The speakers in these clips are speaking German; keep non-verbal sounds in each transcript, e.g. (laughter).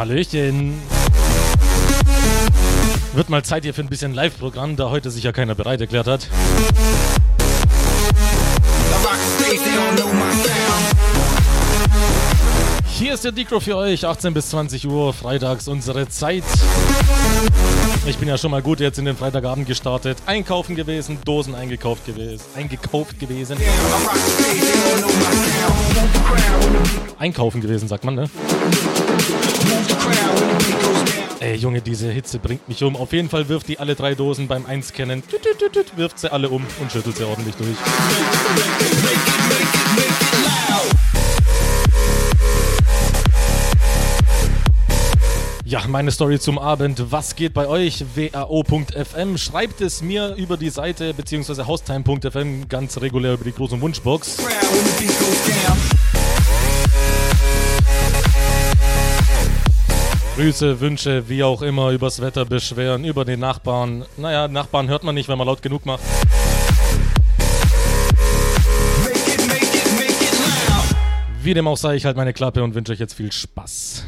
Hallöchen. Wird mal Zeit hier für ein bisschen Live-Programm, da heute sich ja keiner bereit erklärt hat. Hier ist der Decro für euch, 18 bis 20 Uhr, freitags unsere Zeit. Ich bin ja schon mal gut jetzt in den Freitagabend gestartet. Einkaufen gewesen, Dosen eingekauft gewesen. Eingekauft gewesen. Einkaufen gewesen, sagt man, ne? Ey, Junge, diese Hitze bringt mich um. Auf jeden Fall wirft die alle drei Dosen beim Einscannen, wirft sie alle um und schüttelt sie ordentlich durch. Ja, meine Story zum Abend. Was geht bei euch? WAO.fm. Schreibt es mir über die Seite beziehungsweise haustime.fm ganz regulär über die große Wunschbox. Grüße, Wünsche, wie auch immer, übers Wetter beschweren, über den Nachbarn. Naja, Nachbarn hört man nicht, wenn man laut genug macht. Wie dem auch sei, ich halt meine Klappe und wünsche euch jetzt viel Spaß.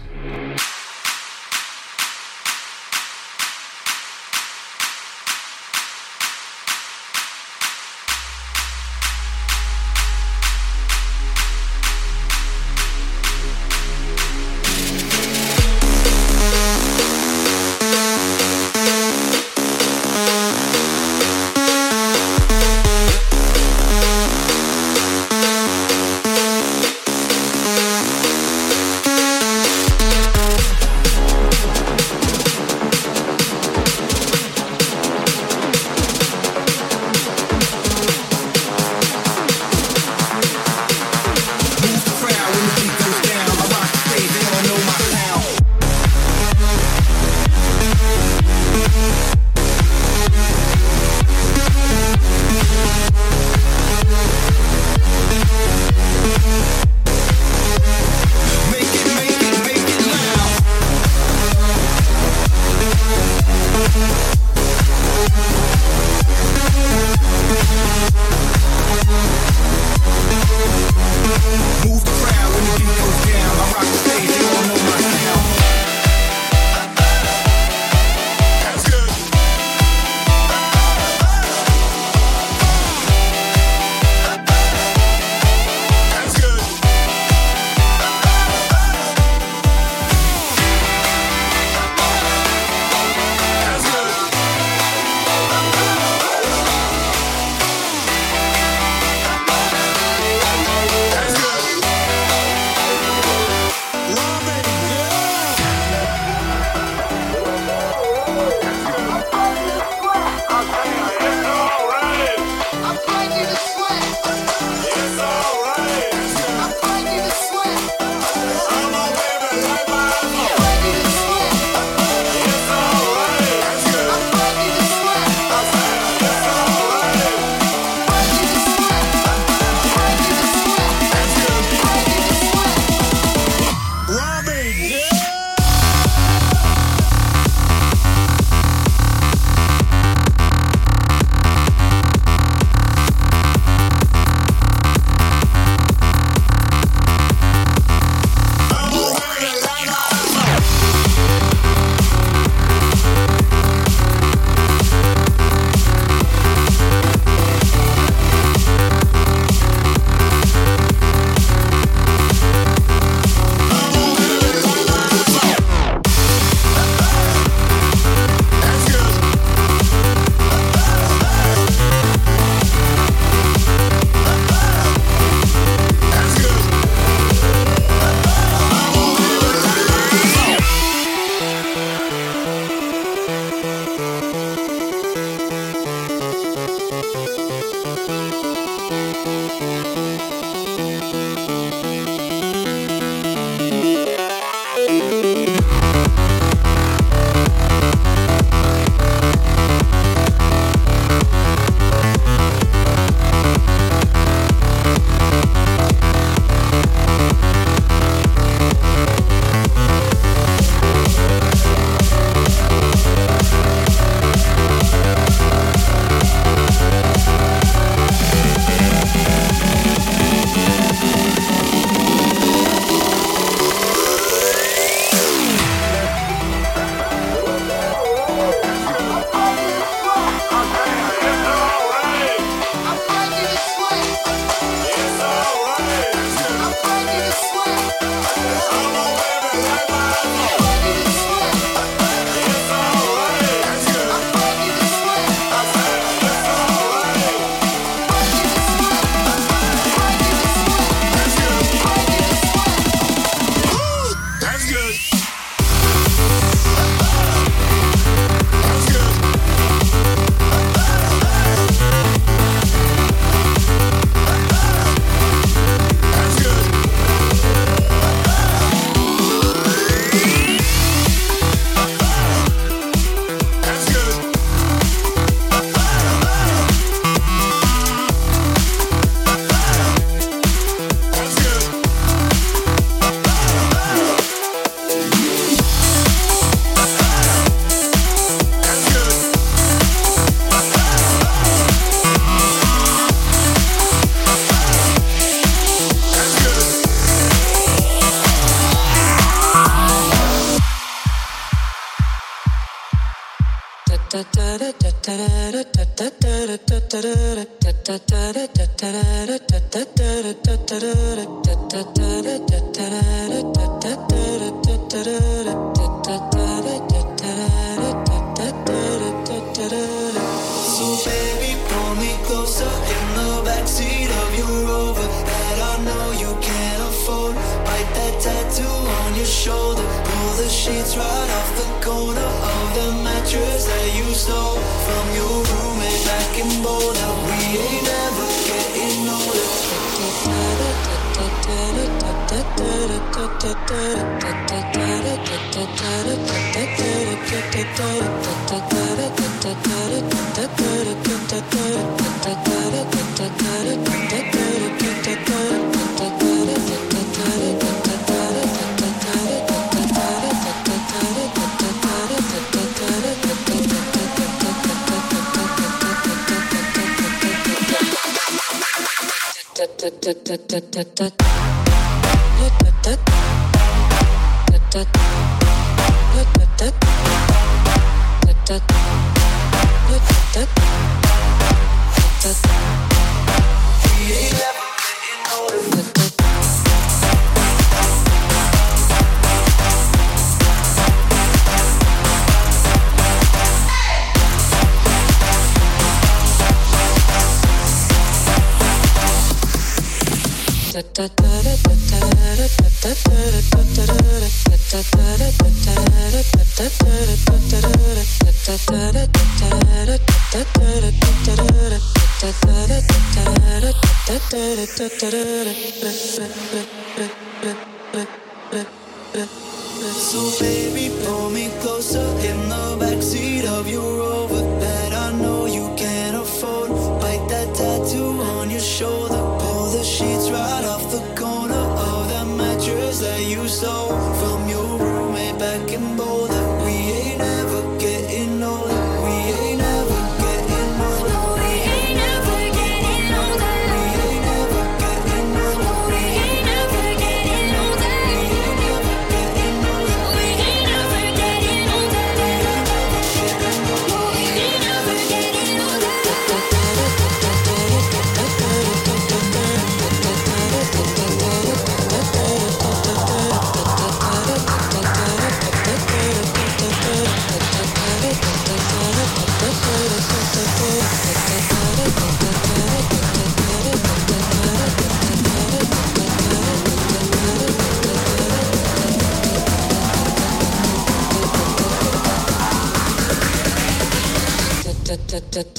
So baby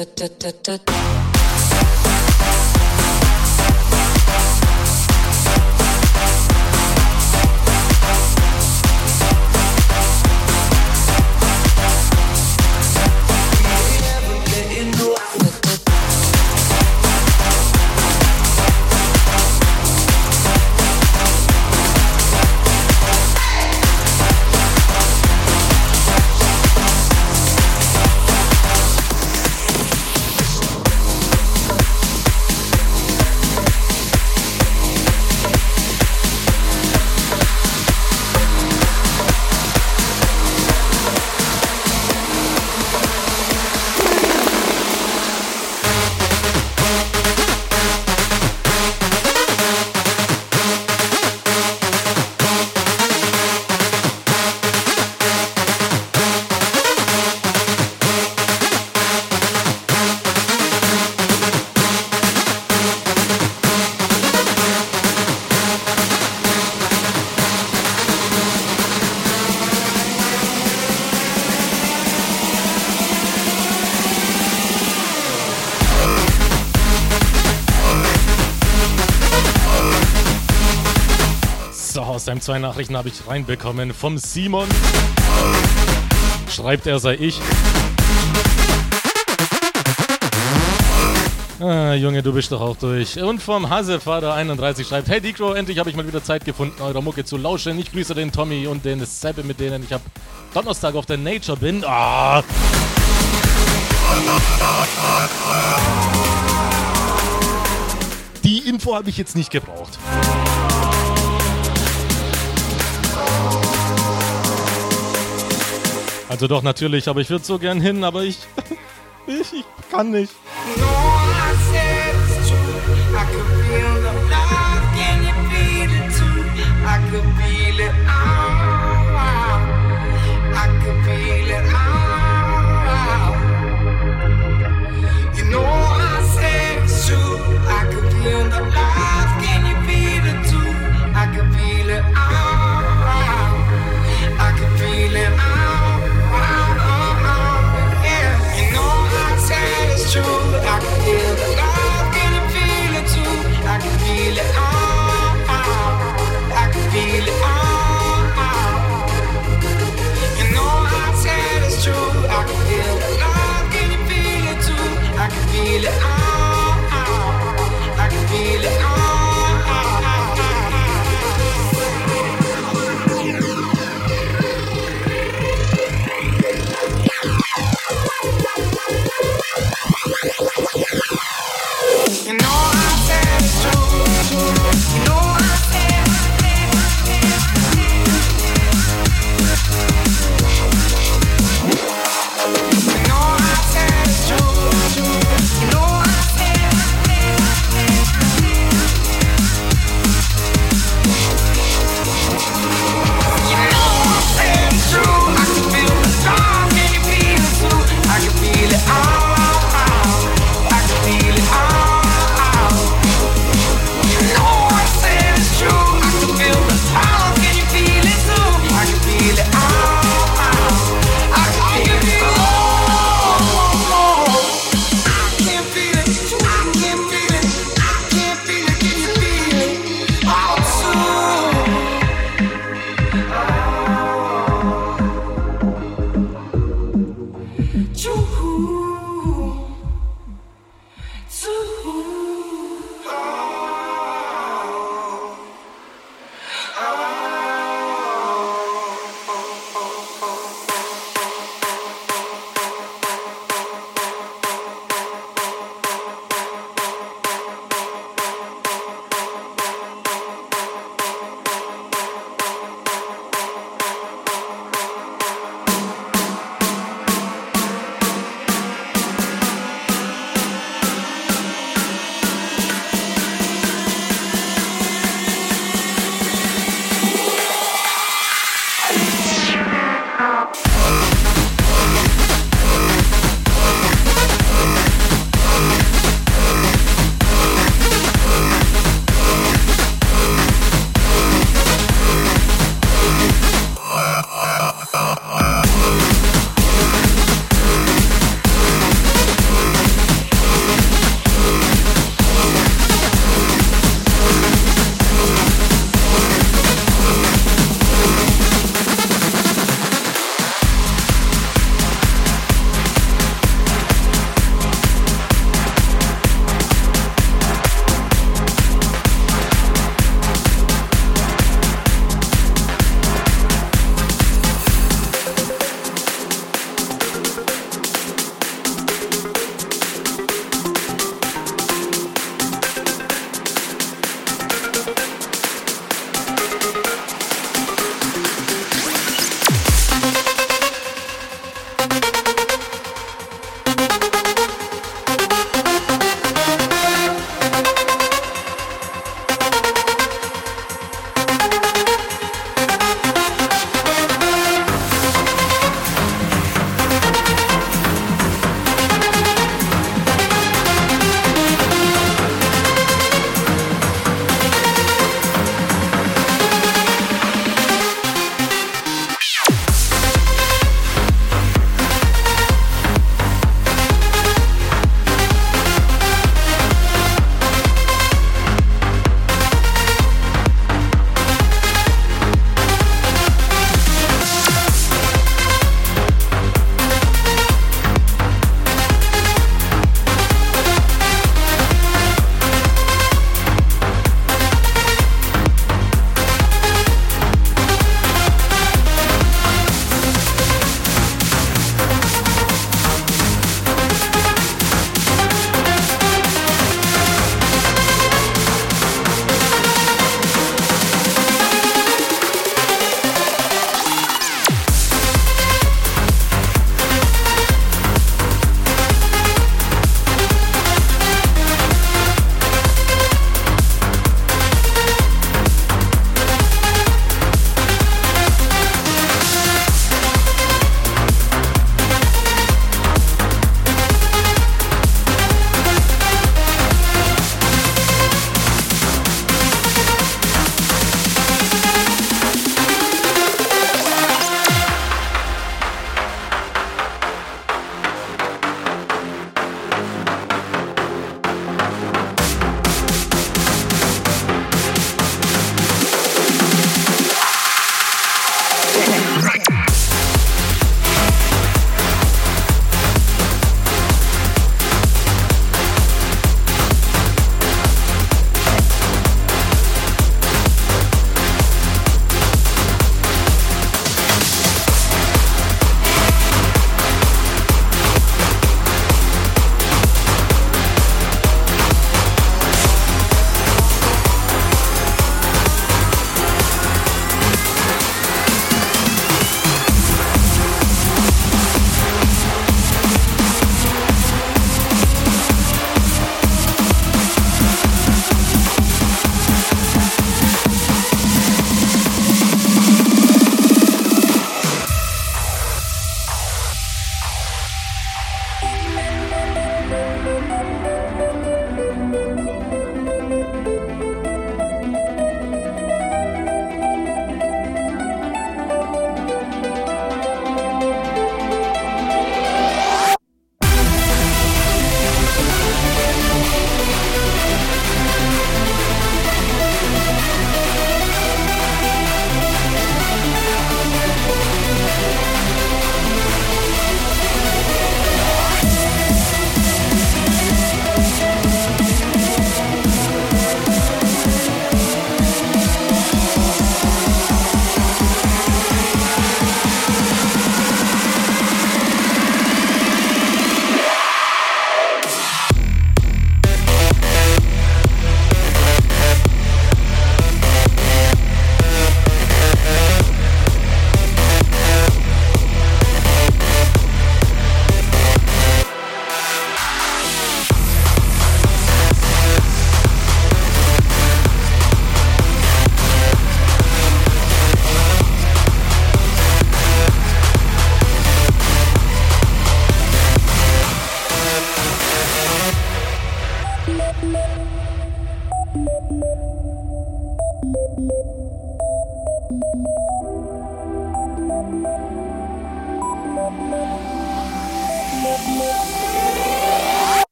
da da da da da Zwei Nachrichten habe ich reinbekommen vom Simon. Schreibt er sei ich. Ah, Junge, du bist doch auch durch. Und vom Hassevater31 schreibt: Hey Dicro, endlich habe ich mal wieder Zeit gefunden, eurer Mucke zu lauschen. Ich grüße den Tommy und den Seppe, mit denen ich ab Donnerstag auf der Nature bin. Ah. Die Info habe ich jetzt nicht gebraucht. Also doch, natürlich, aber ich würde so gern hin, aber ich. (laughs) Ich, ich kann nicht. feel it.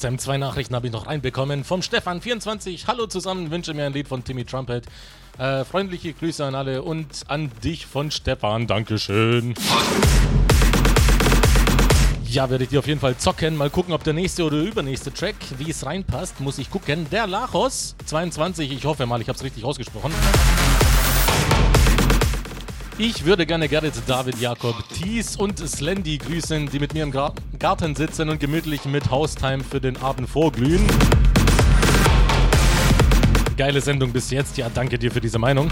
Sam, zwei Nachrichten habe ich noch reinbekommen. Vom Stefan24. Hallo zusammen, wünsche mir ein Lied von Timmy Trumpet. Äh, freundliche Grüße an alle und an dich von Stefan. Dankeschön. Ja, werde ich dir auf jeden Fall zocken. Mal gucken, ob der nächste oder übernächste Track, wie es reinpasst, muss ich gucken. Der Lachos 22, ich hoffe mal, ich habe es richtig ausgesprochen. Ich würde gerne Gerrit, David, Jakob, Thies und Slendy grüßen, die mit mir im Garten sitzen und gemütlich mit Haustime für den Abend vorglühen. Geile Sendung bis jetzt. Ja, danke dir für diese Meinung.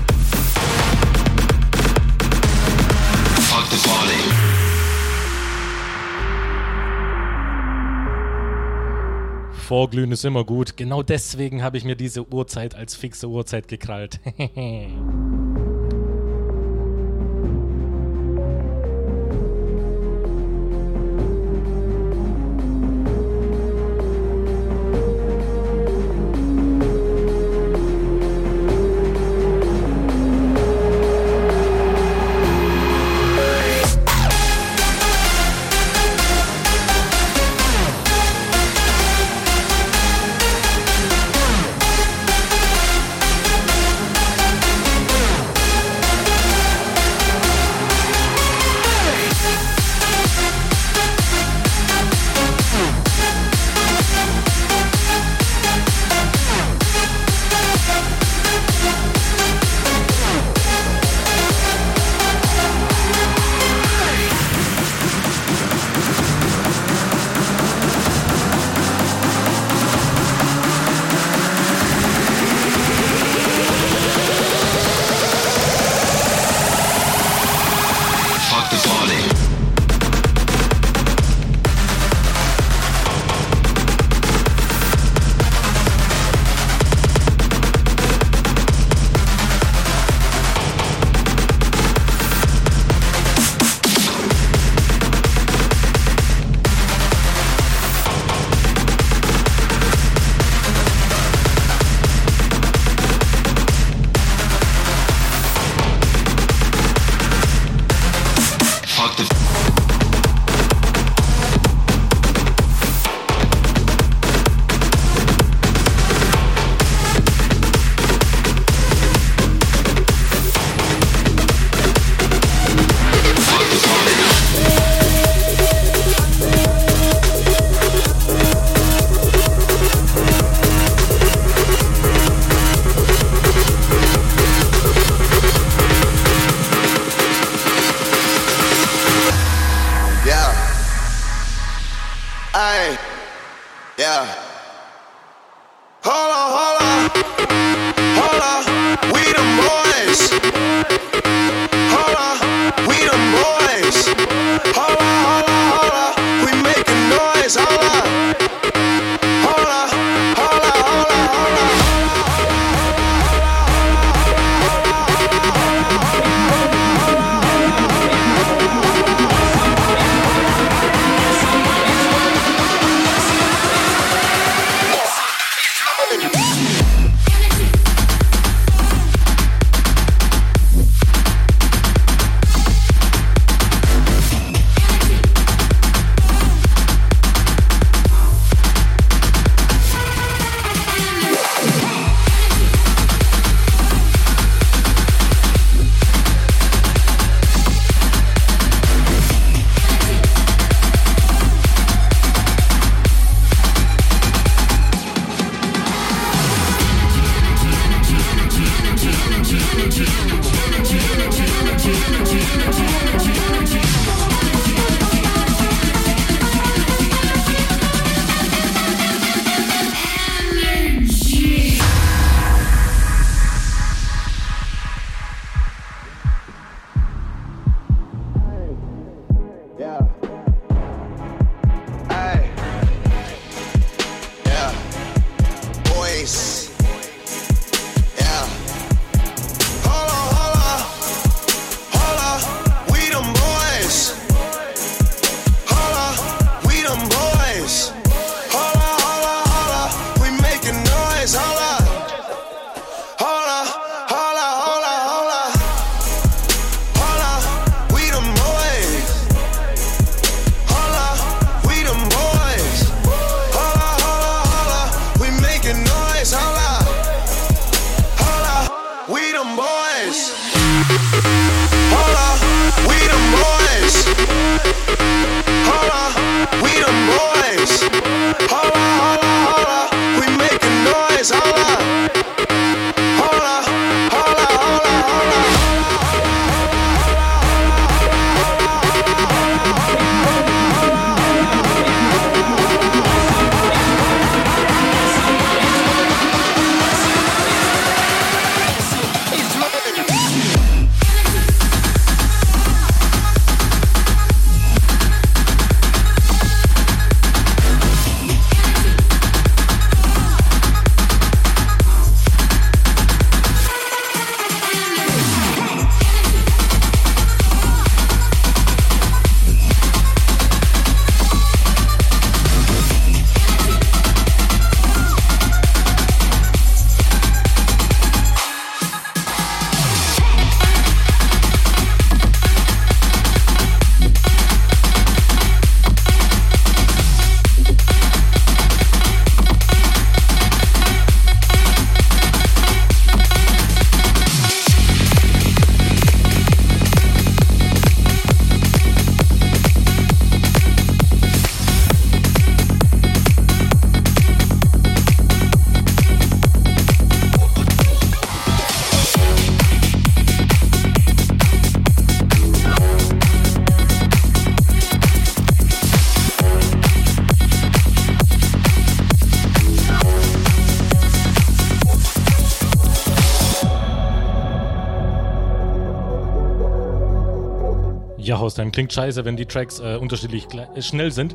Fuck the party. Vorglühen ist immer gut. Genau deswegen habe ich mir diese Uhrzeit als fixe Uhrzeit gekrallt. (laughs) Haustime. Klingt scheiße, wenn die Tracks äh, unterschiedlich äh, schnell sind.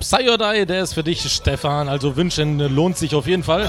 Psyodai, der ist für dich, Stefan. Also wünschen lohnt sich auf jeden Fall.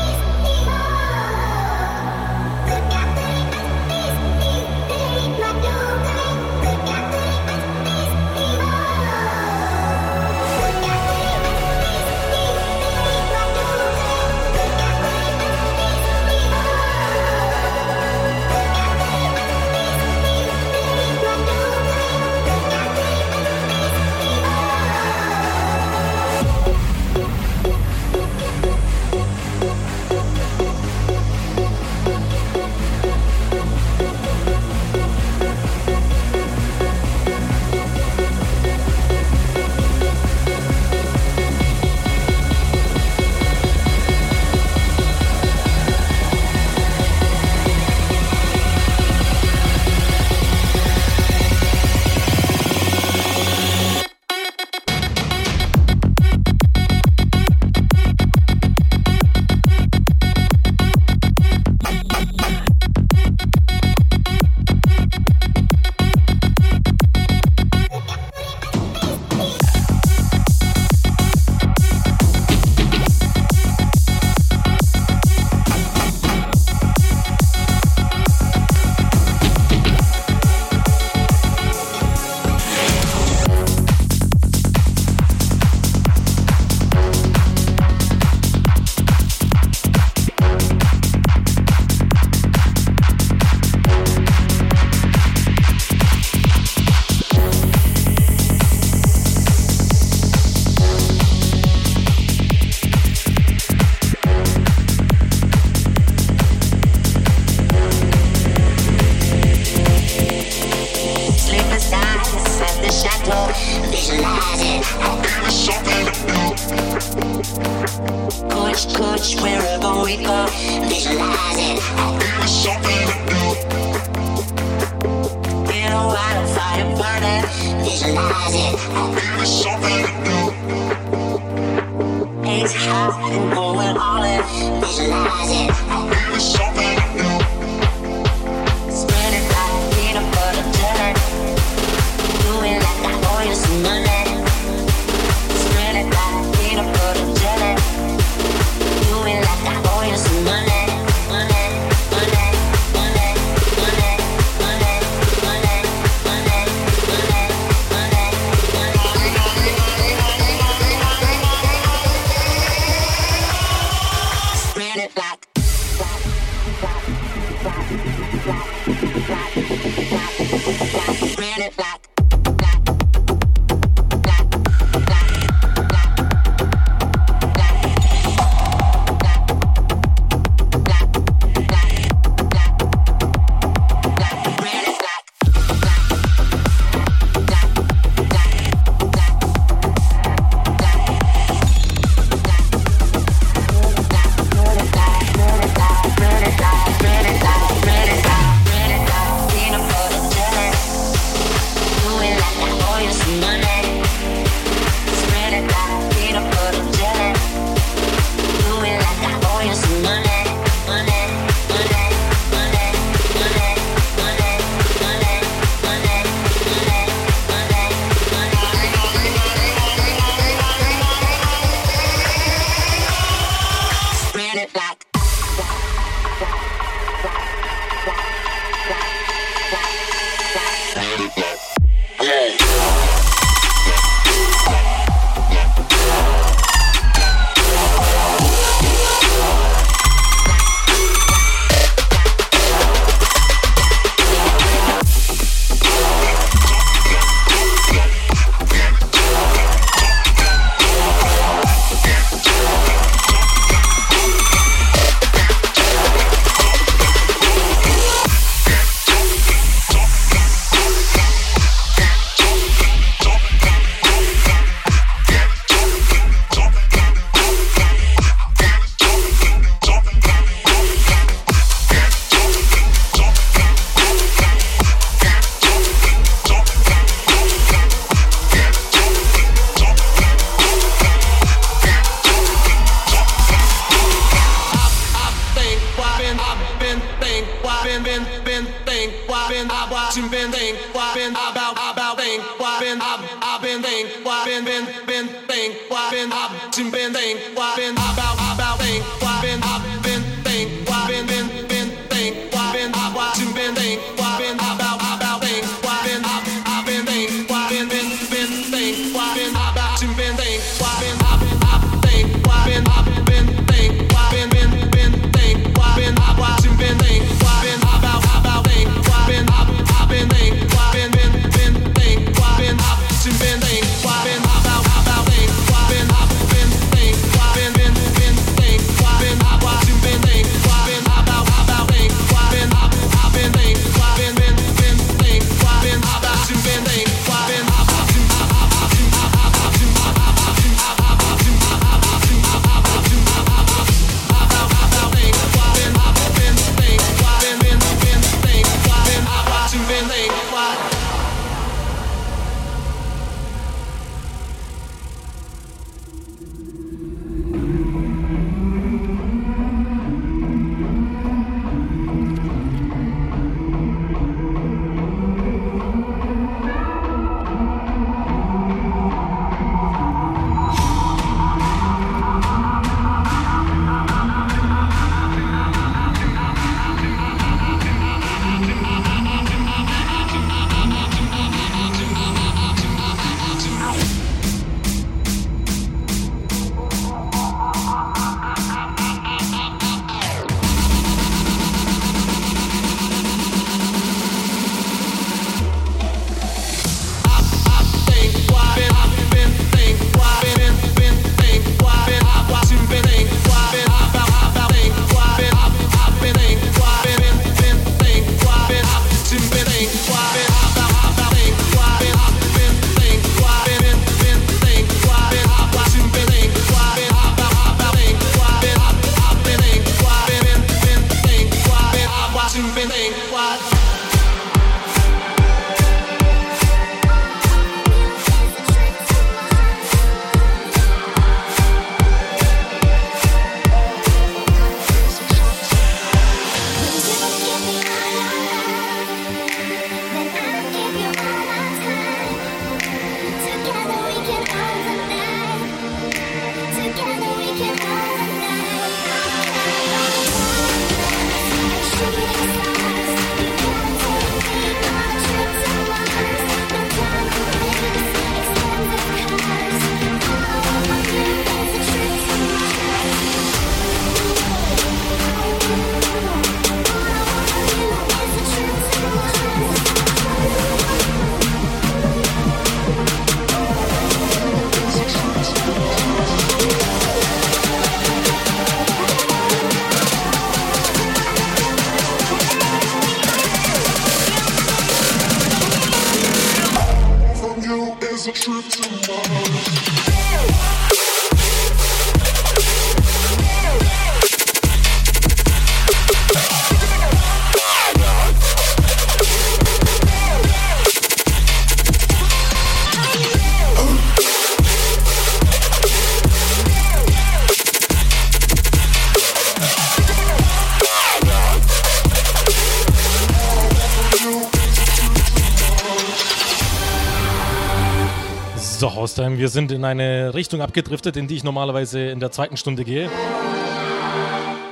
Haustime, wir sind in eine Richtung abgedriftet, in die ich normalerweise in der zweiten Stunde gehe.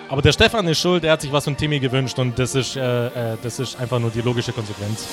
Aber der Stefan ist schuld, er hat sich was von Timmy gewünscht und das ist, äh, äh, das ist einfach nur die logische Konsequenz.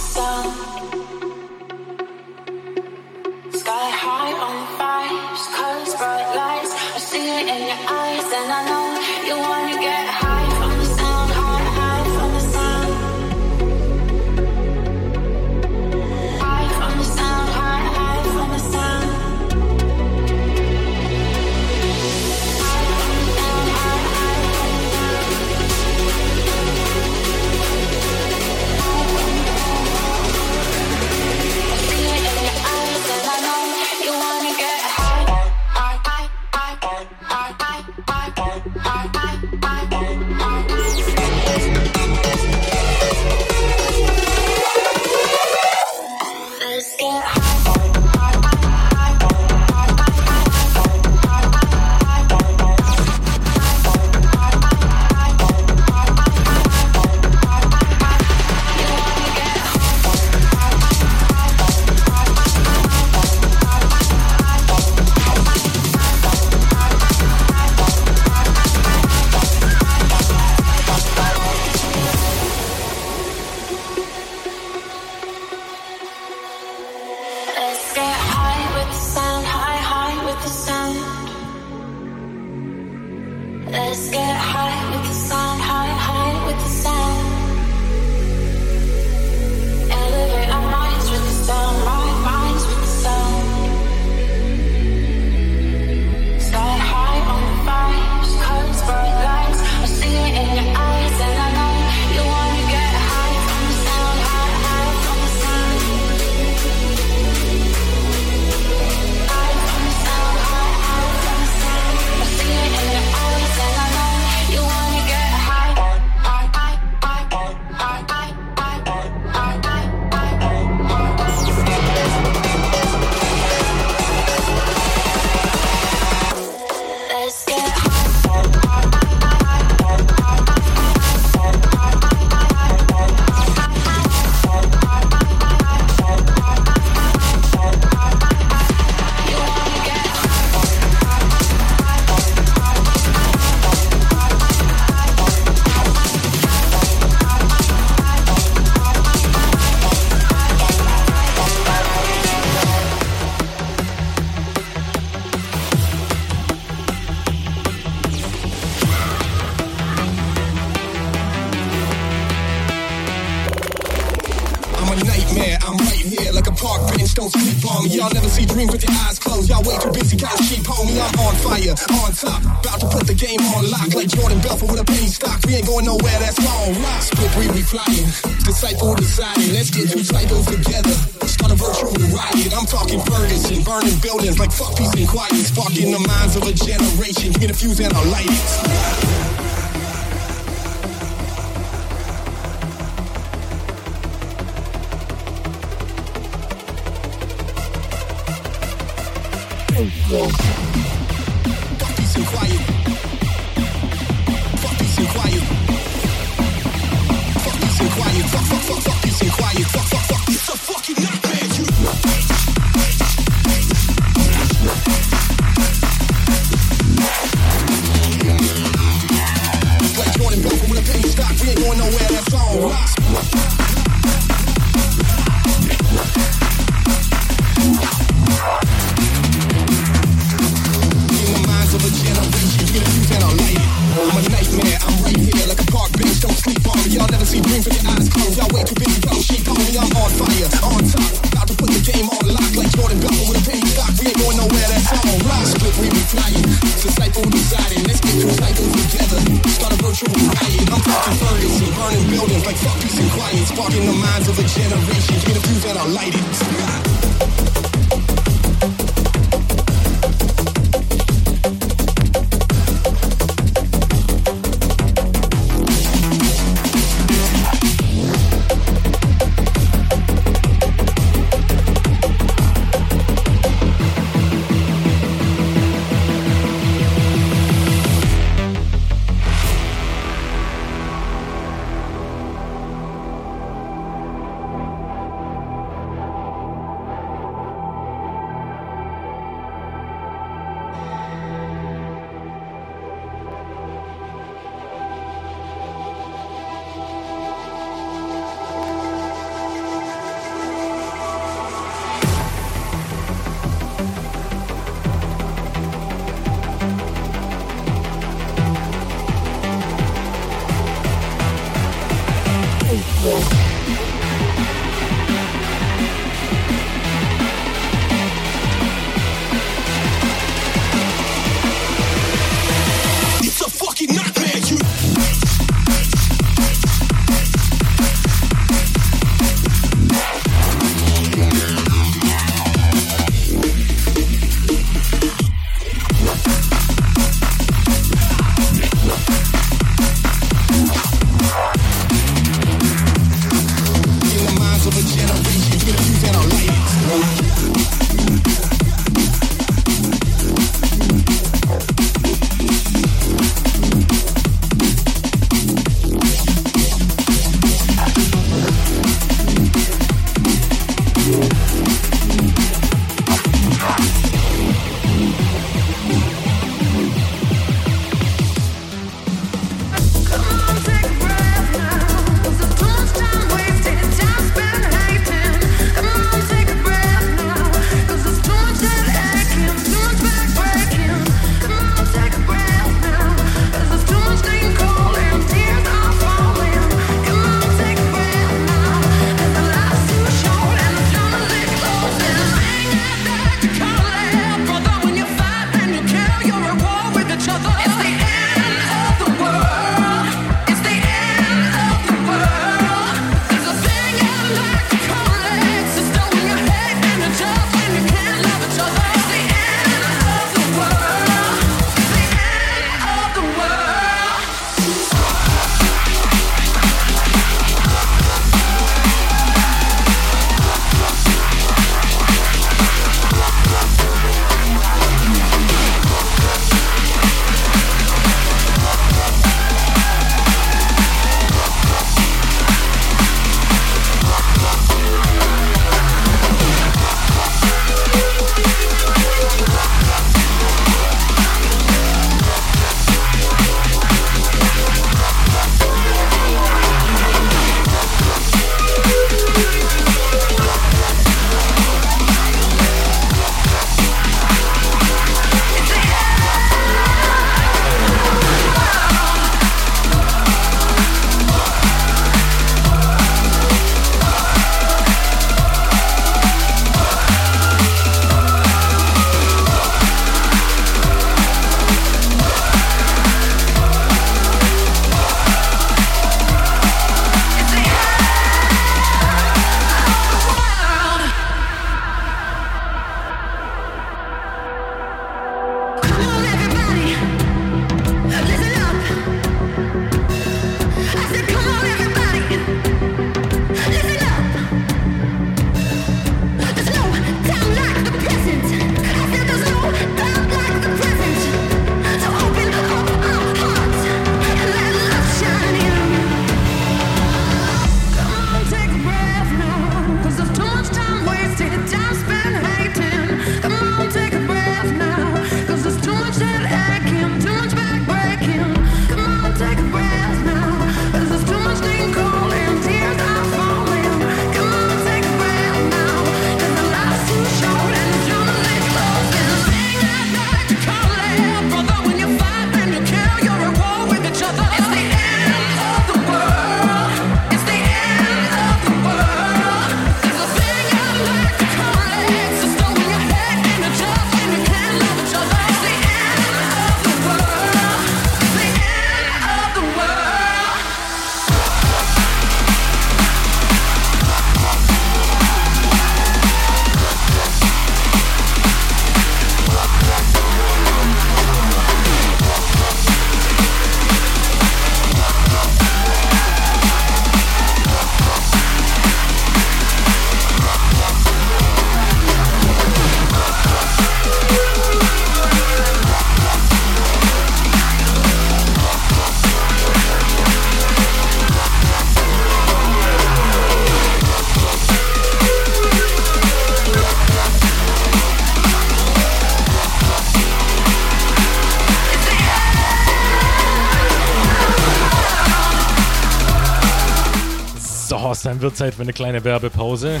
Dann wird Zeit für eine kleine Werbepause.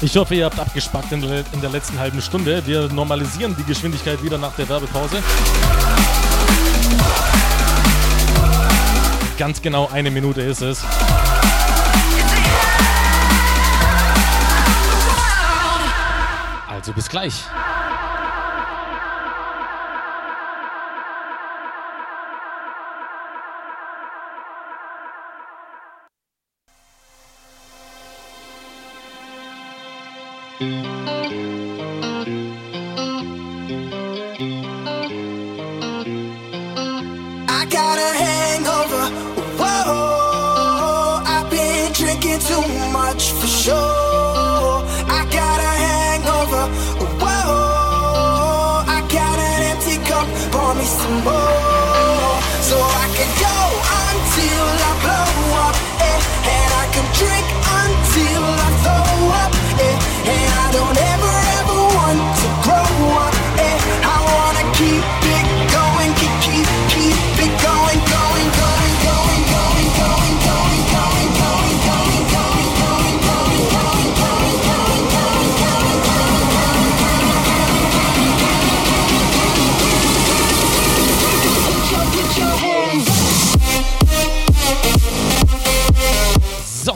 Ich hoffe, ihr habt abgespackt in der, in der letzten halben Stunde. Wir normalisieren die Geschwindigkeit wieder nach der Werbepause. Ganz genau eine Minute ist es. Also bis gleich.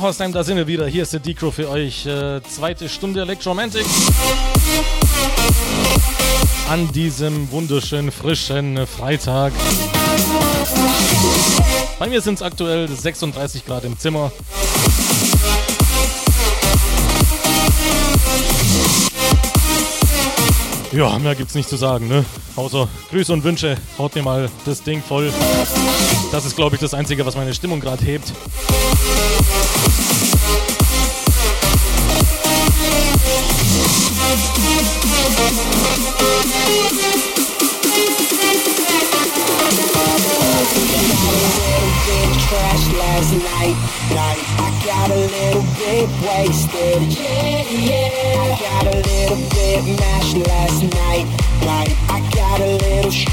So, Haustime, da sind wir wieder. Hier ist der Decro für euch. Äh, zweite Stunde Electromantic. An diesem wunderschönen, frischen Freitag. Bei mir sind es aktuell 36 Grad im Zimmer. Ja, mehr gibt's nicht zu sagen, ne? Außer Grüße und Wünsche. Haut mir mal das Ding voll. Das ist, glaube ich, das Einzige, was meine Stimmung gerade hebt. Last night. I got a little bit wasted. Yeah, yeah. I got a little bit mashed last night. Night. I got a little sh-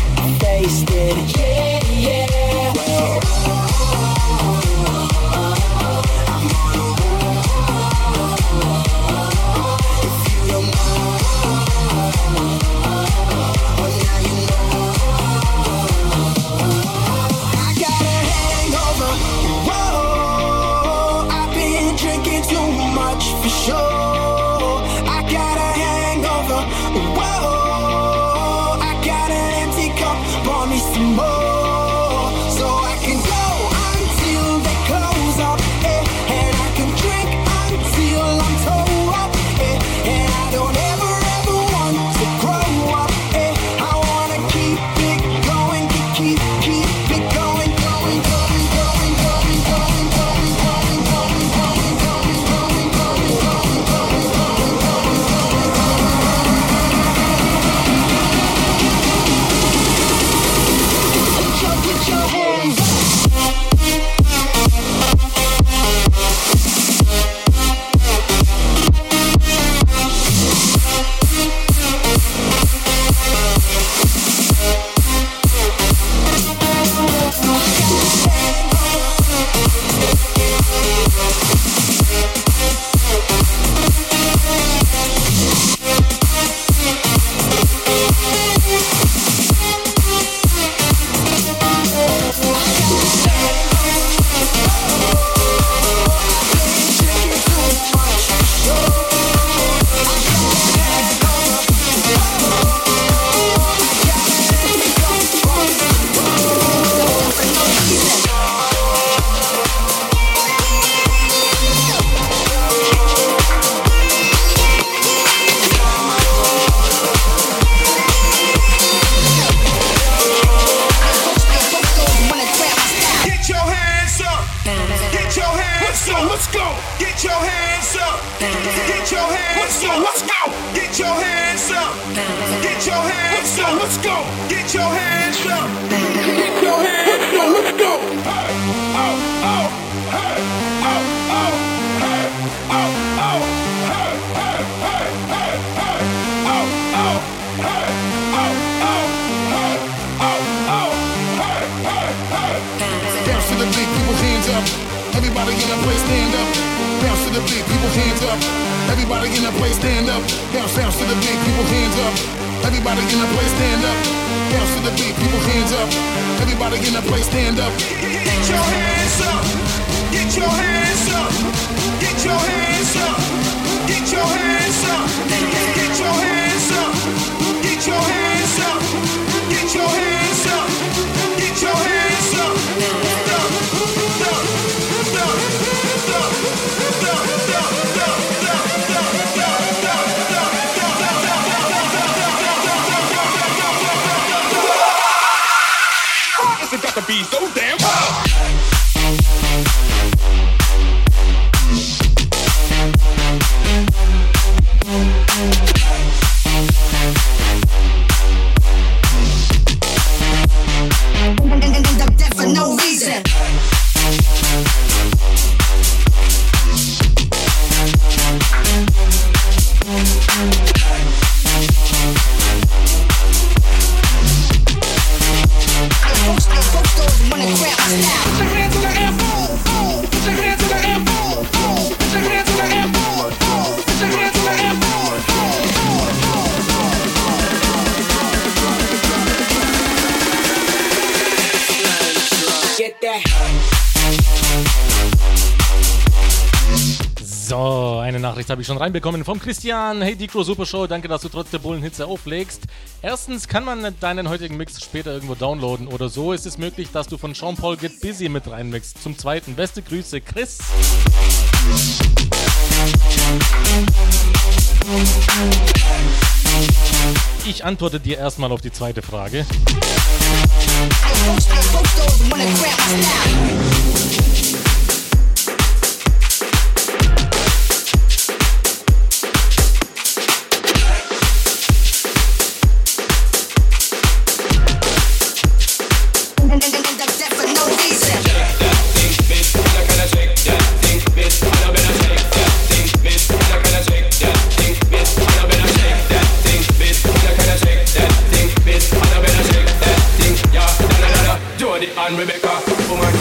wasted. Yeah, yeah. Get your hands up. Let's go. Get your hands up. Get your hands up. Let's go. Get your hands up. Get your hands up. Let's go. Get your hands up. Get your hands up. Let's go. Hey, up. Everybody in the stand people, hands up. Everybody in the place, stand up. Bounce, bounce to the beat, people, hands up. Everybody in the place, stand up. Bounce to the beat, people, hands up. Everybody in the place, stand up. Get your hands up. Get your hands up. Get your hands up. Get your hands up. Get your hands up. Get your hands up. Get your hands up. Ich schon reinbekommen vom Christian. Hey Dicro Super Show, danke, dass du trotz der Bullenhitze auflegst. Erstens kann man deinen heutigen Mix später irgendwo downloaden oder so. Ist es möglich, dass du von Jean-Paul Get Busy mit reinmixst. Zum Zweiten, beste Grüße, Chris. Ich antworte dir erstmal auf die zweite Frage. And Rebecca, woman.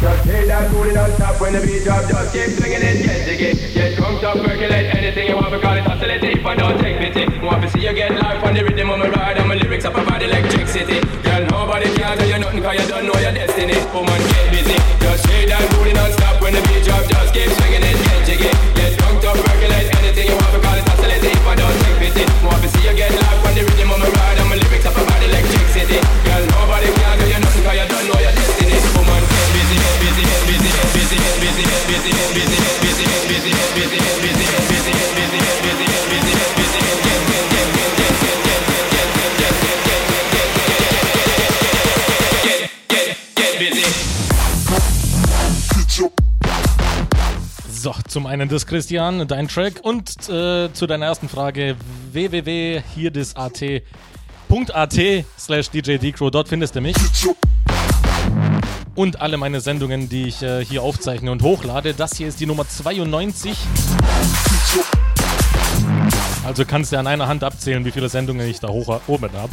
Just take that booty non-stop when the beat drop. Just keep swinging it, get jiggy. Get drunk, up, percolate anything you want because it's oscillating. If I don't take pity, want to see you get life on the rhythm of my ride and my lyrics up about electricity. Girl, nobody can tell you nothing cause you don't know your destiny. Woman, get busy. Just shake that zum einen das Christian, dein Track und äh, zu deiner ersten Frage www.hierdis.at.at slash DJ Decro, dort findest du mich. Und alle meine Sendungen, die ich äh, hier aufzeichne und hochlade. Das hier ist die Nummer 92. Also kannst du an einer Hand abzählen, wie viele Sendungen ich da hoch oben habe.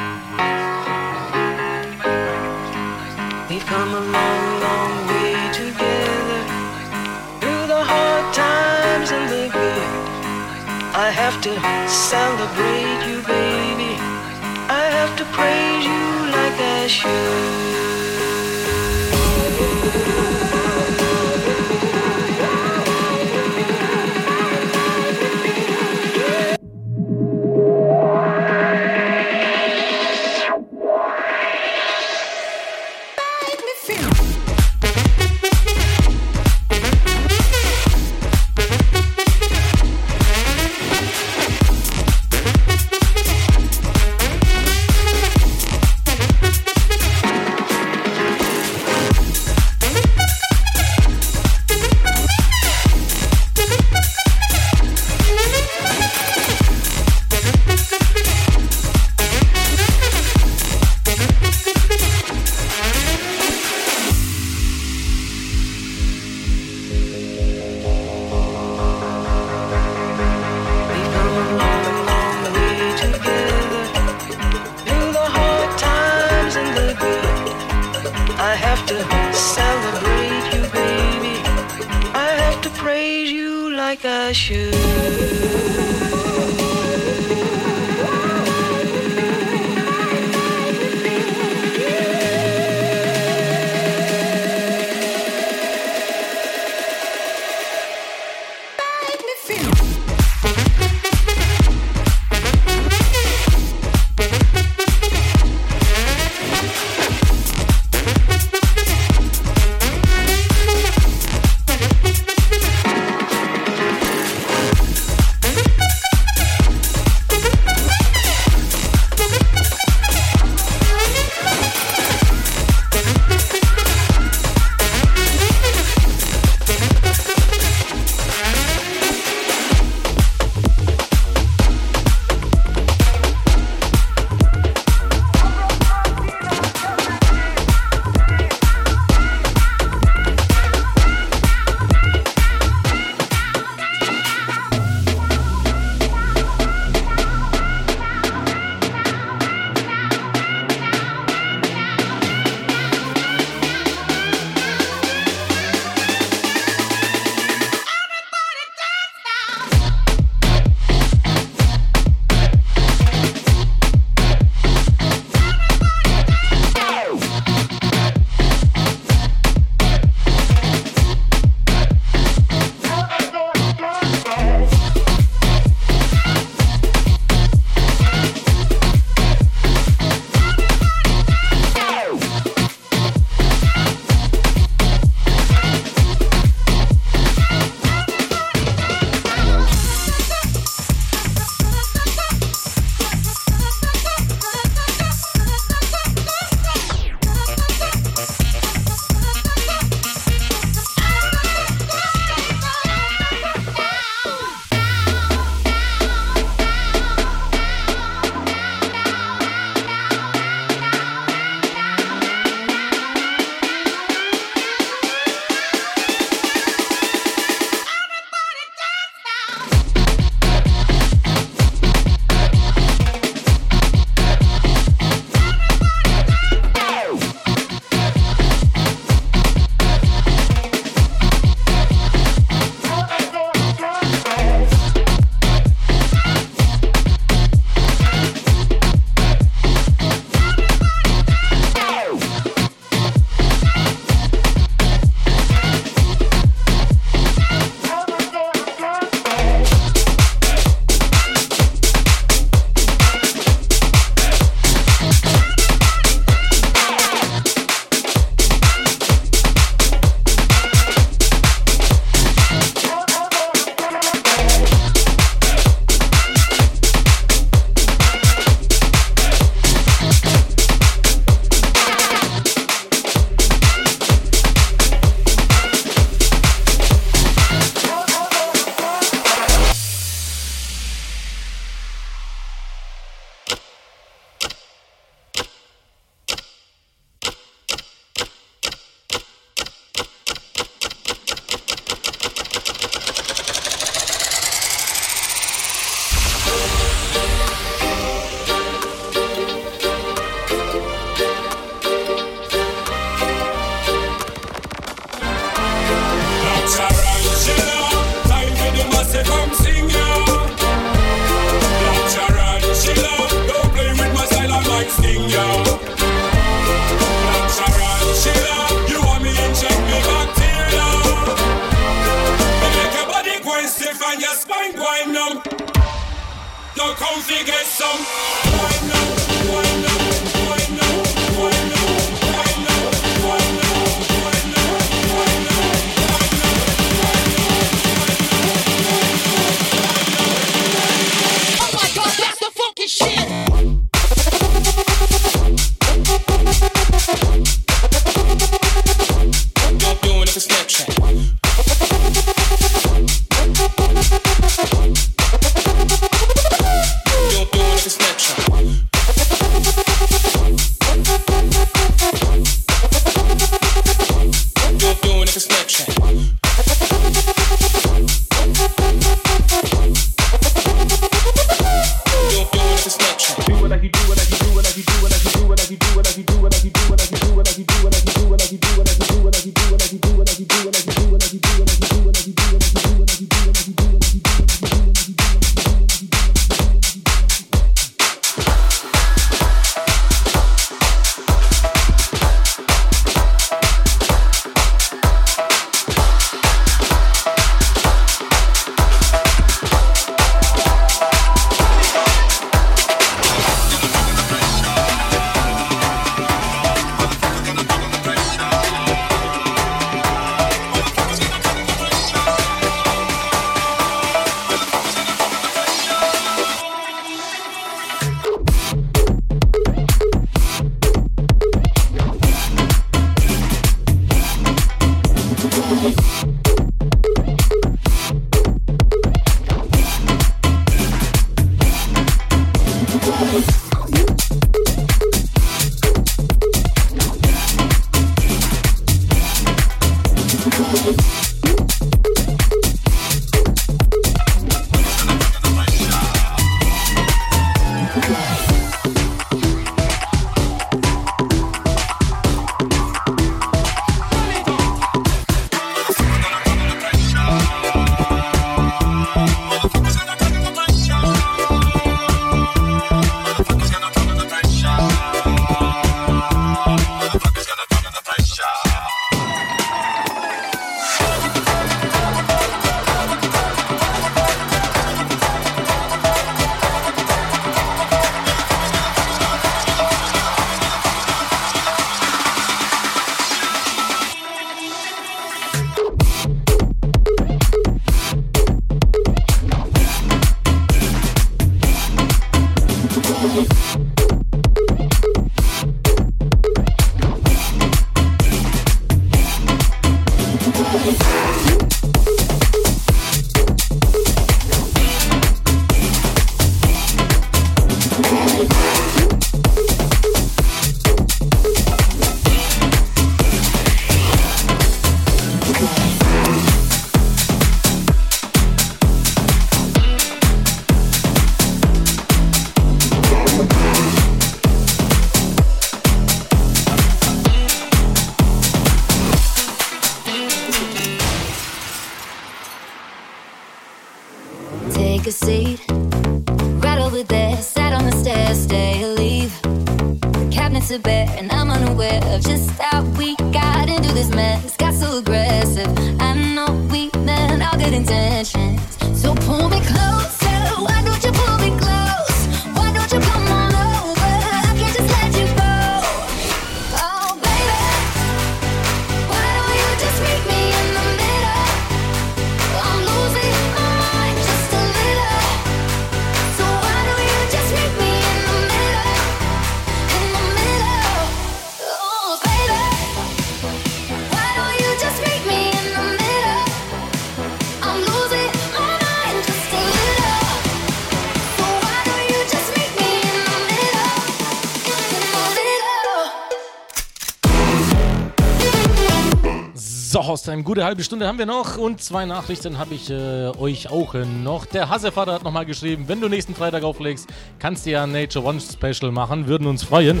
Time. Gute halbe Stunde haben wir noch und zwei Nachrichten habe ich äh, euch auch noch. Der Hassevater hat nochmal geschrieben, wenn du nächsten Freitag auflegst, kannst du ja ein Nature One Special machen, würden uns freuen.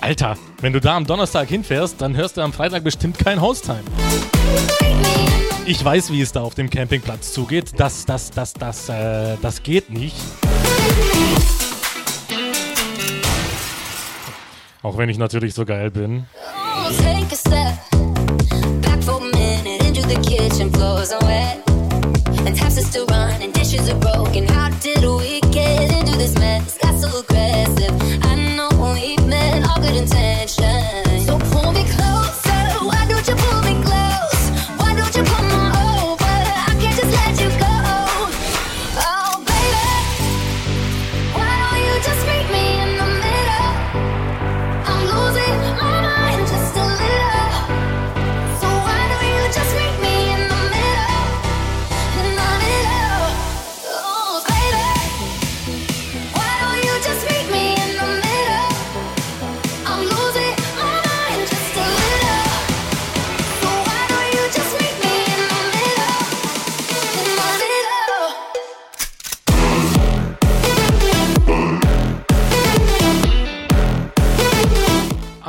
Alter, wenn du da am Donnerstag hinfährst, dann hörst du am Freitag bestimmt kein Haustime. Ich weiß, wie es da auf dem Campingplatz zugeht. Das, das, das, das, äh, das geht nicht. Auch wenn ich natürlich so geil bin. Take a step back for a minute into the kitchen floors are and taps are still running, dishes are broken. How did we get into this mess?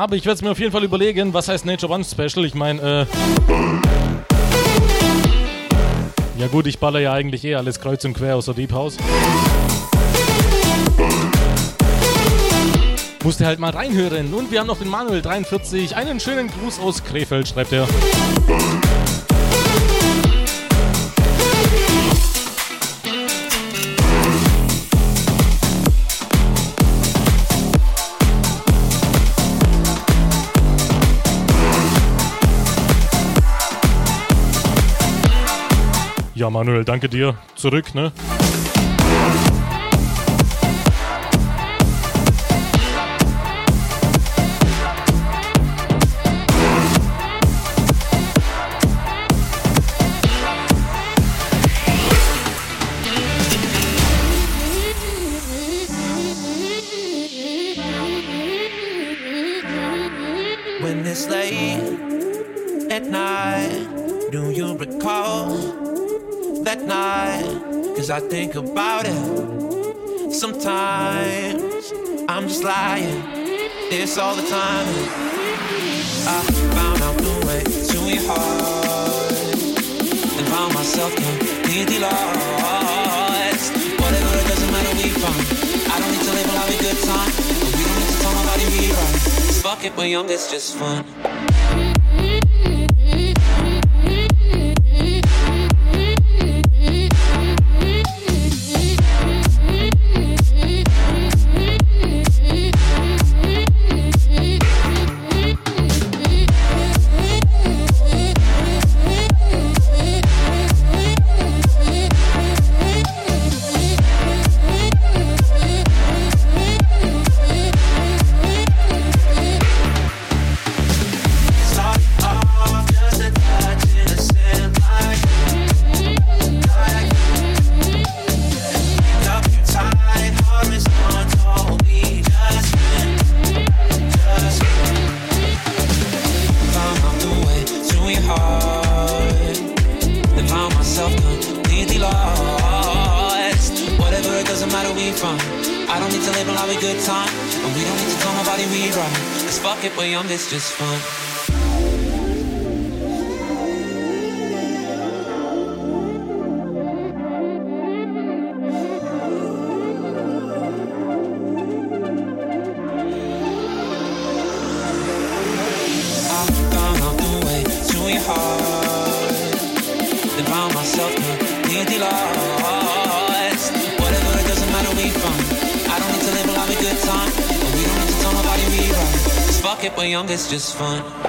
Aber ich werde es mir auf jeden Fall überlegen, was heißt Nature One Special? Ich meine, äh. Ja gut, ich baller ja eigentlich eh alles kreuz und quer aus der Deep House. Musste halt mal reinhören. Und wir haben noch den Manuel43. Einen schönen Gruß aus Krefeld, schreibt er. Ja, Manuel, danke dir. Zurück, ne? I think about it. Sometimes I'm just lying. It's all the time. I found out the way to your heart and found myself completely lost. Whatever, it doesn't matter, we fine. I don't need to label have a good time. And we don't need to tell nobody we right. fuck it, we're young, it's just fun. Just fun. just fine.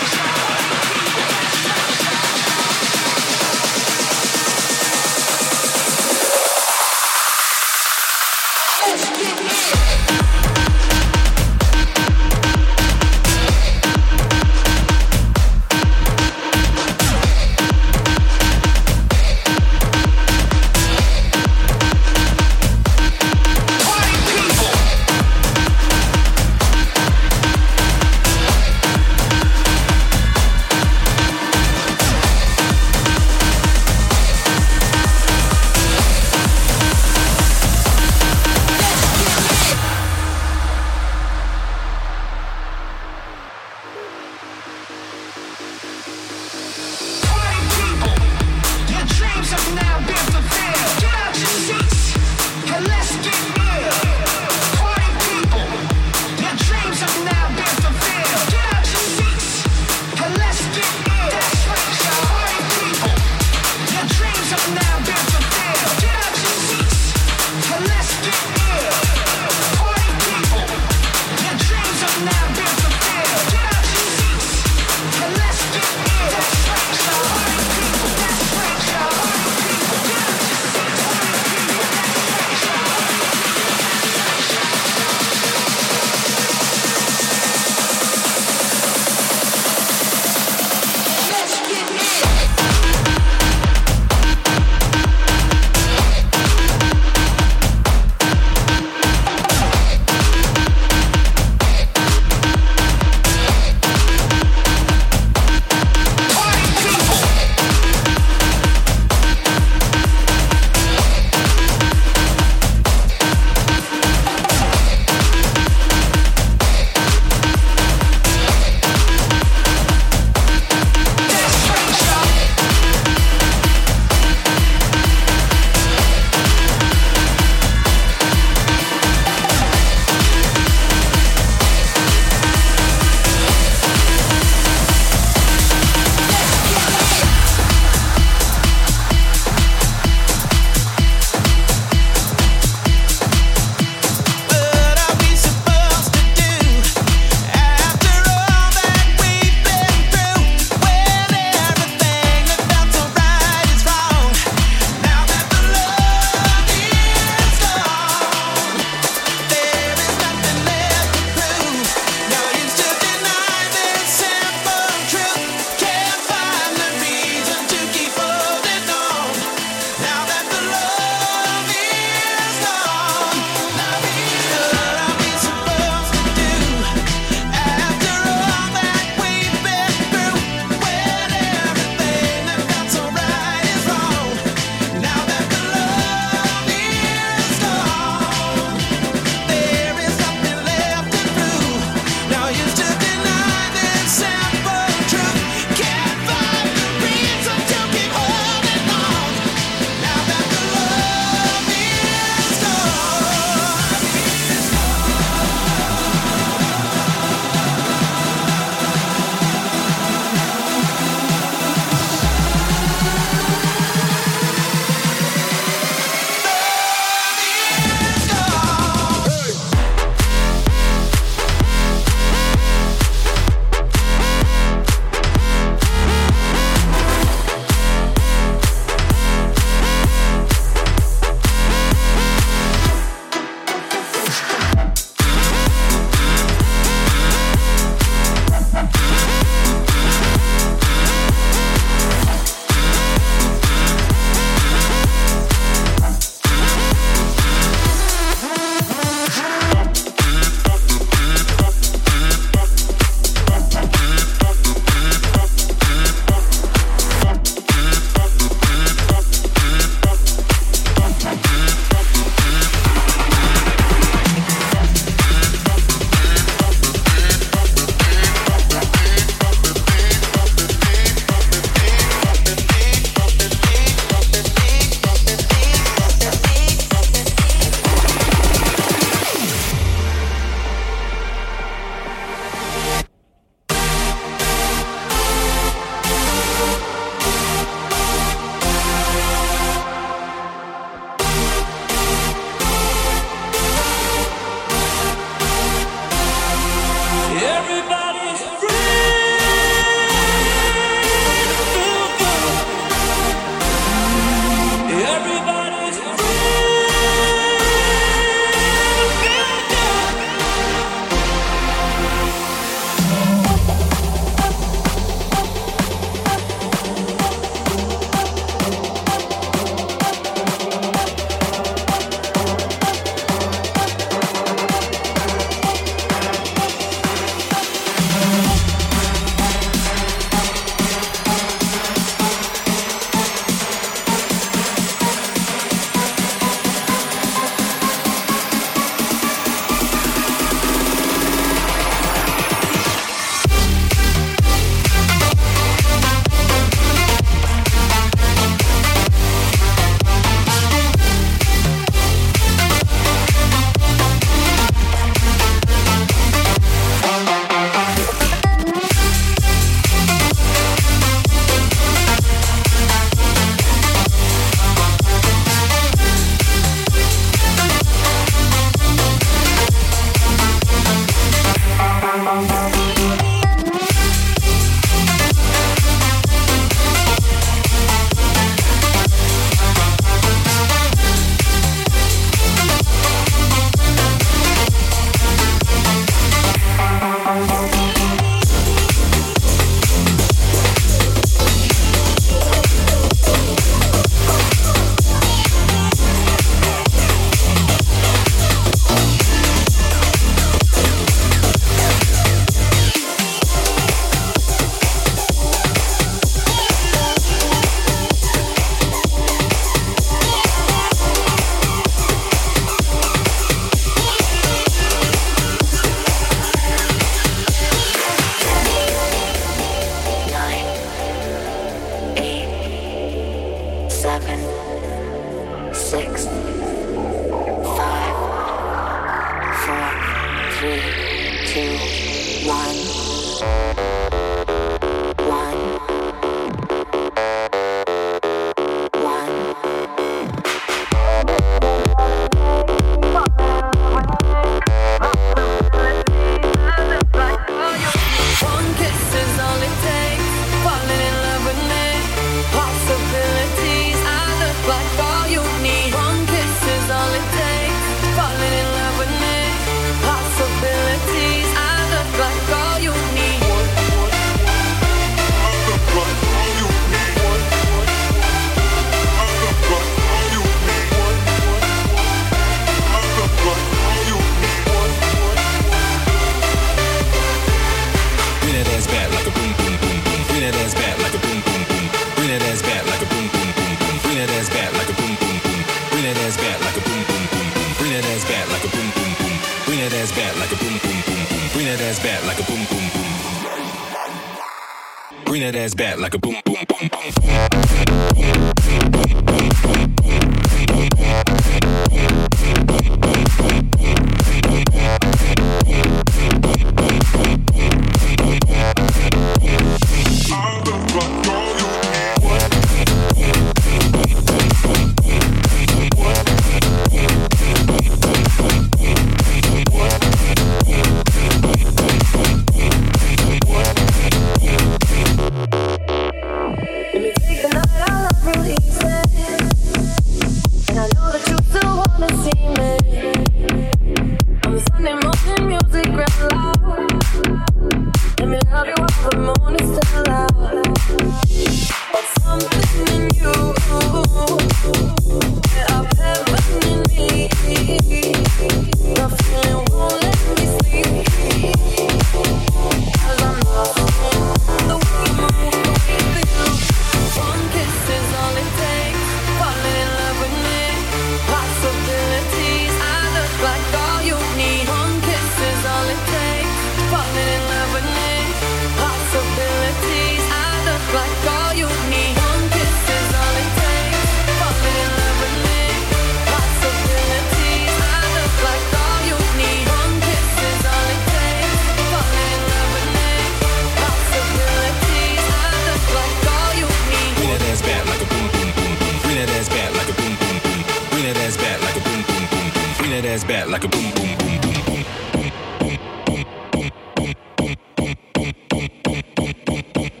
back like a boom boom boom boom boom boom boom boom boom boom boom boom boom boom boom boom boom boom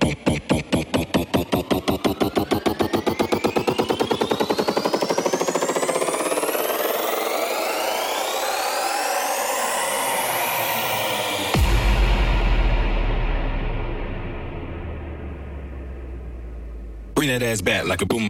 Bring that ass back like a boom.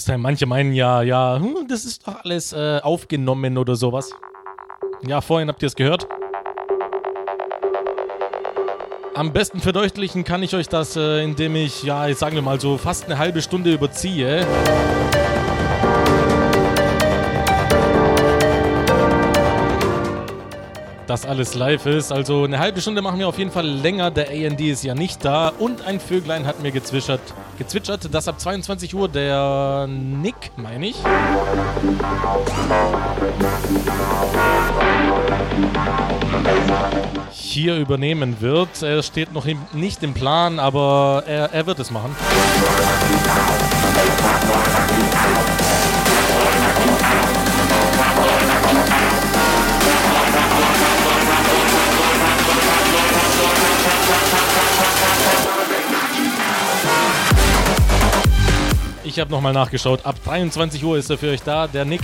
Horstein, manche meinen ja, ja, hm, das ist doch alles äh, aufgenommen oder sowas. Ja, vorhin habt ihr es gehört. Am besten verdeutlichen kann ich euch das, äh, indem ich, ja, jetzt sagen wir mal so fast eine halbe Stunde überziehe. Das alles live ist. Also eine halbe Stunde machen wir auf jeden Fall länger. Der AND ist ja nicht da. Und ein Vöglein hat mir gezwitschert, gezwitschert, dass ab 22 Uhr der Nick, meine ich, hier übernehmen wird. Er steht noch nicht im Plan, aber er, er wird es machen. Ich habe nochmal nachgeschaut. Ab 23 Uhr ist er für euch da, der Nick.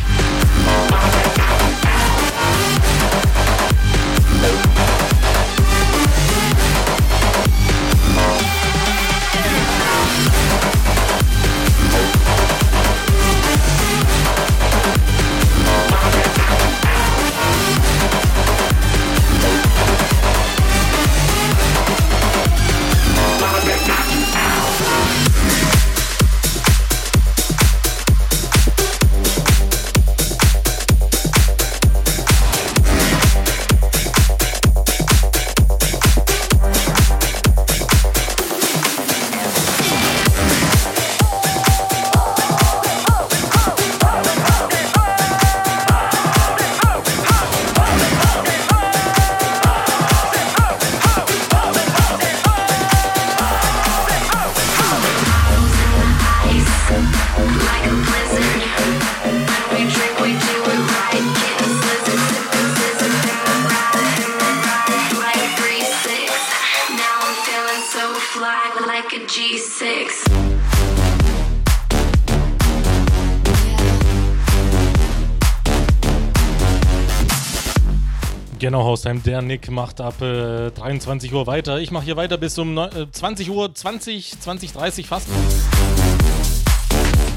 Hausheim. Der Nick macht ab äh, 23 Uhr weiter. Ich mache hier weiter bis um neun- äh, 20 Uhr, 20, 20, 30 fast.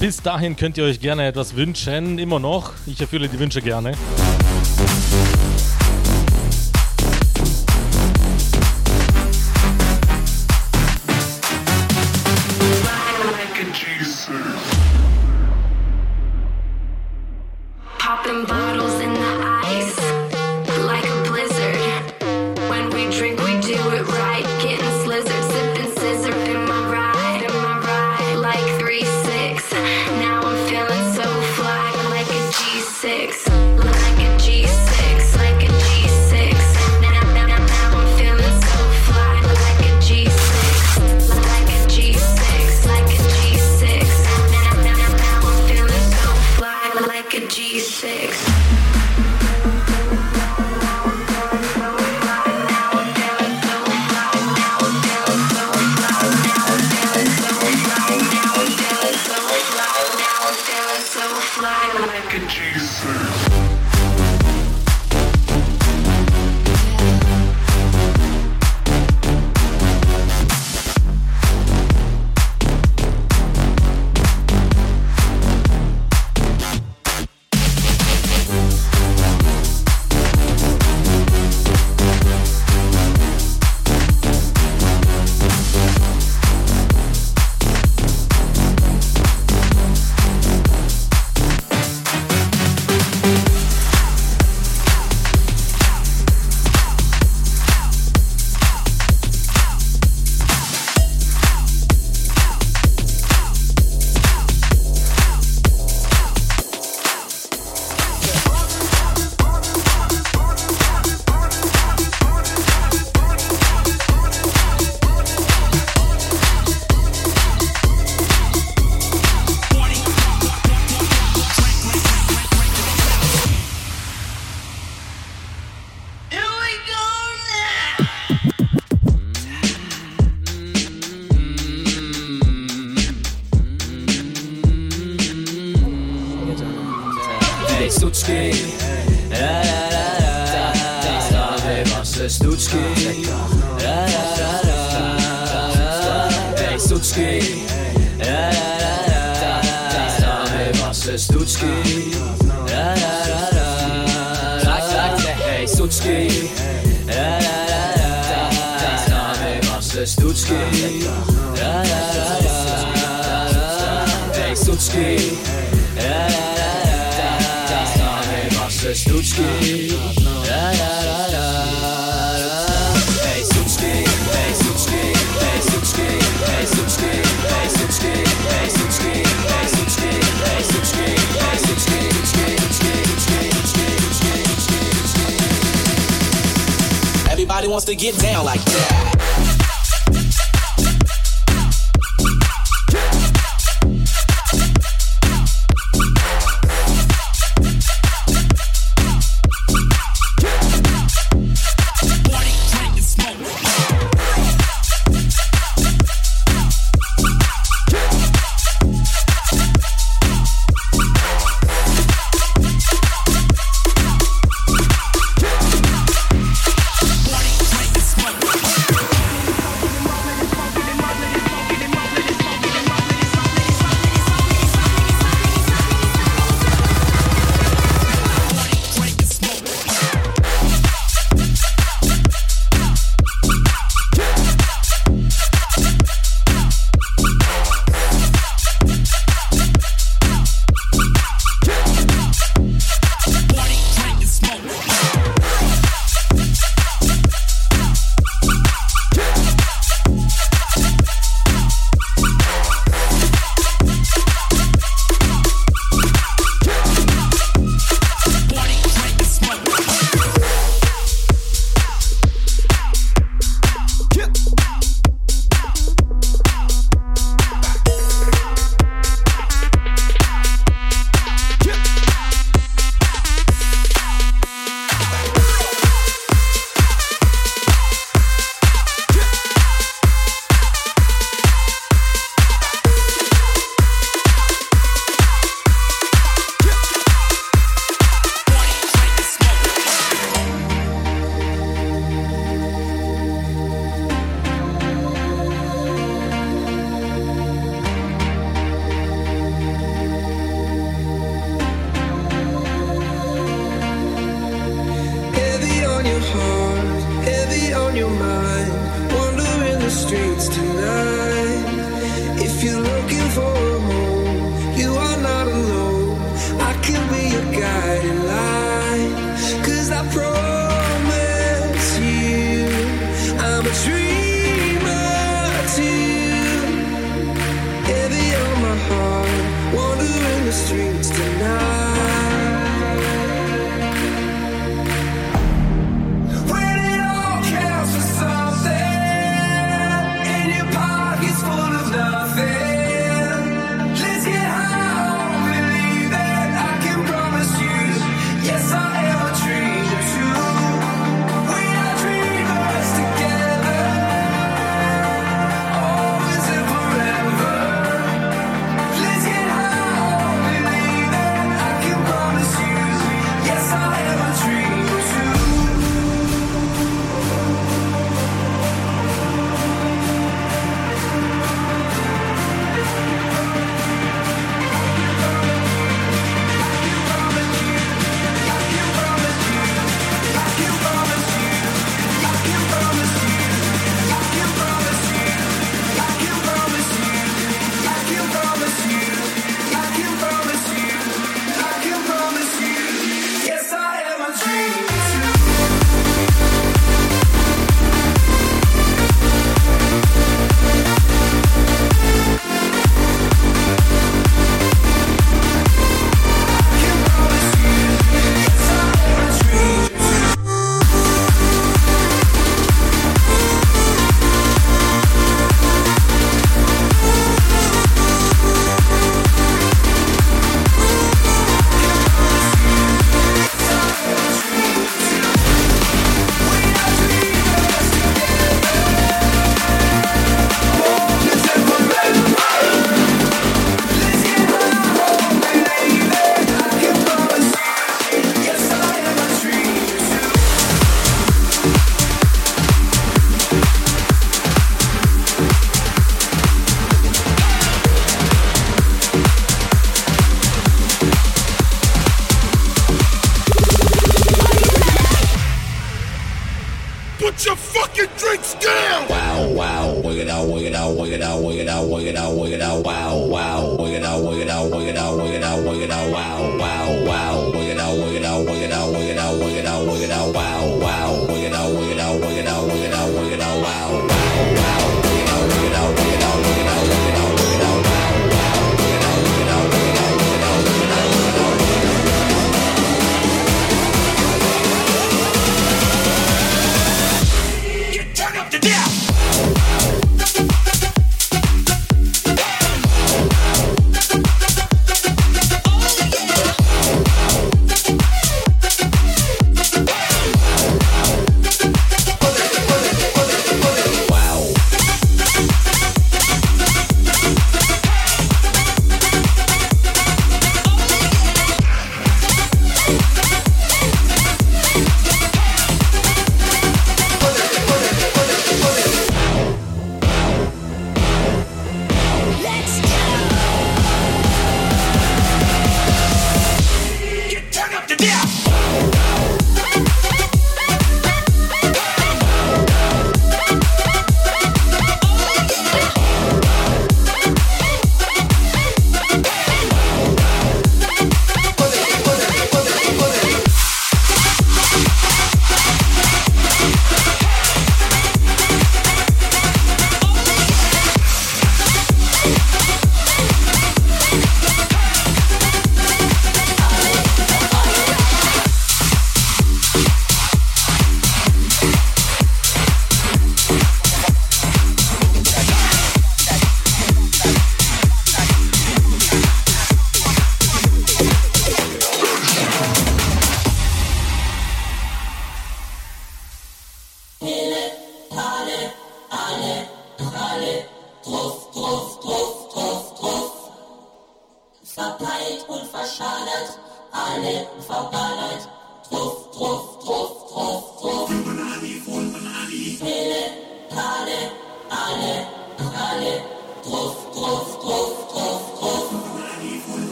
Bis dahin könnt ihr euch gerne etwas wünschen, immer noch. Ich erfülle die Wünsche gerne.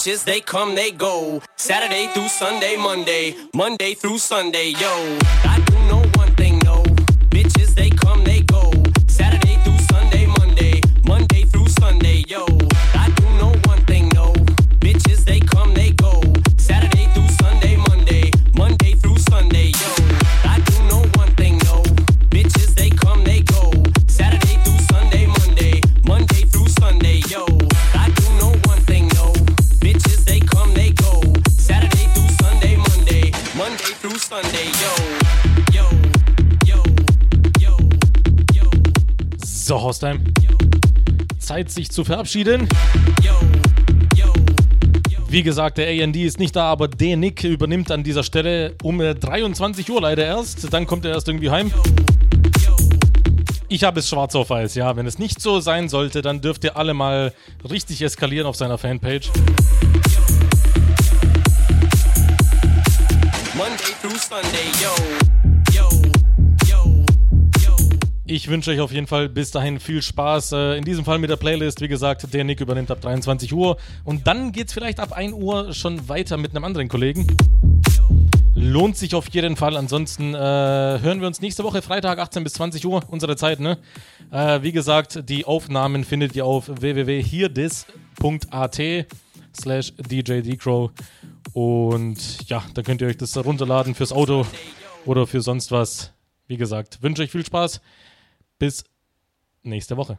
Bitches, they come, they go. Saturday through Sunday, Monday, Monday through Sunday, yo. Haustime. Zeit, sich zu verabschieden. Wie gesagt, der AND ist nicht da, aber der Nick übernimmt an dieser Stelle um äh, 23 Uhr leider erst. Dann kommt er erst irgendwie heim. Ich habe es schwarz auf weiß, ja. Wenn es nicht so sein sollte, dann dürft ihr alle mal richtig eskalieren auf seiner Fanpage. Monday through Sunday, yo, Ich wünsche euch auf jeden Fall bis dahin viel Spaß. Äh, in diesem Fall mit der Playlist. Wie gesagt, der Nick übernimmt ab 23 Uhr. Und dann geht's vielleicht ab 1 Uhr schon weiter mit einem anderen Kollegen. Lohnt sich auf jeden Fall. Ansonsten äh, hören wir uns nächste Woche, Freitag, 18 bis 20 Uhr, unsere Zeit, ne? Äh, wie gesagt, die Aufnahmen findet ihr auf www.hierdis.at slash DJDcrow. Und ja, da könnt ihr euch das runterladen fürs Auto oder für sonst was. Wie gesagt, wünsche euch viel Spaß. Bis nächste Woche.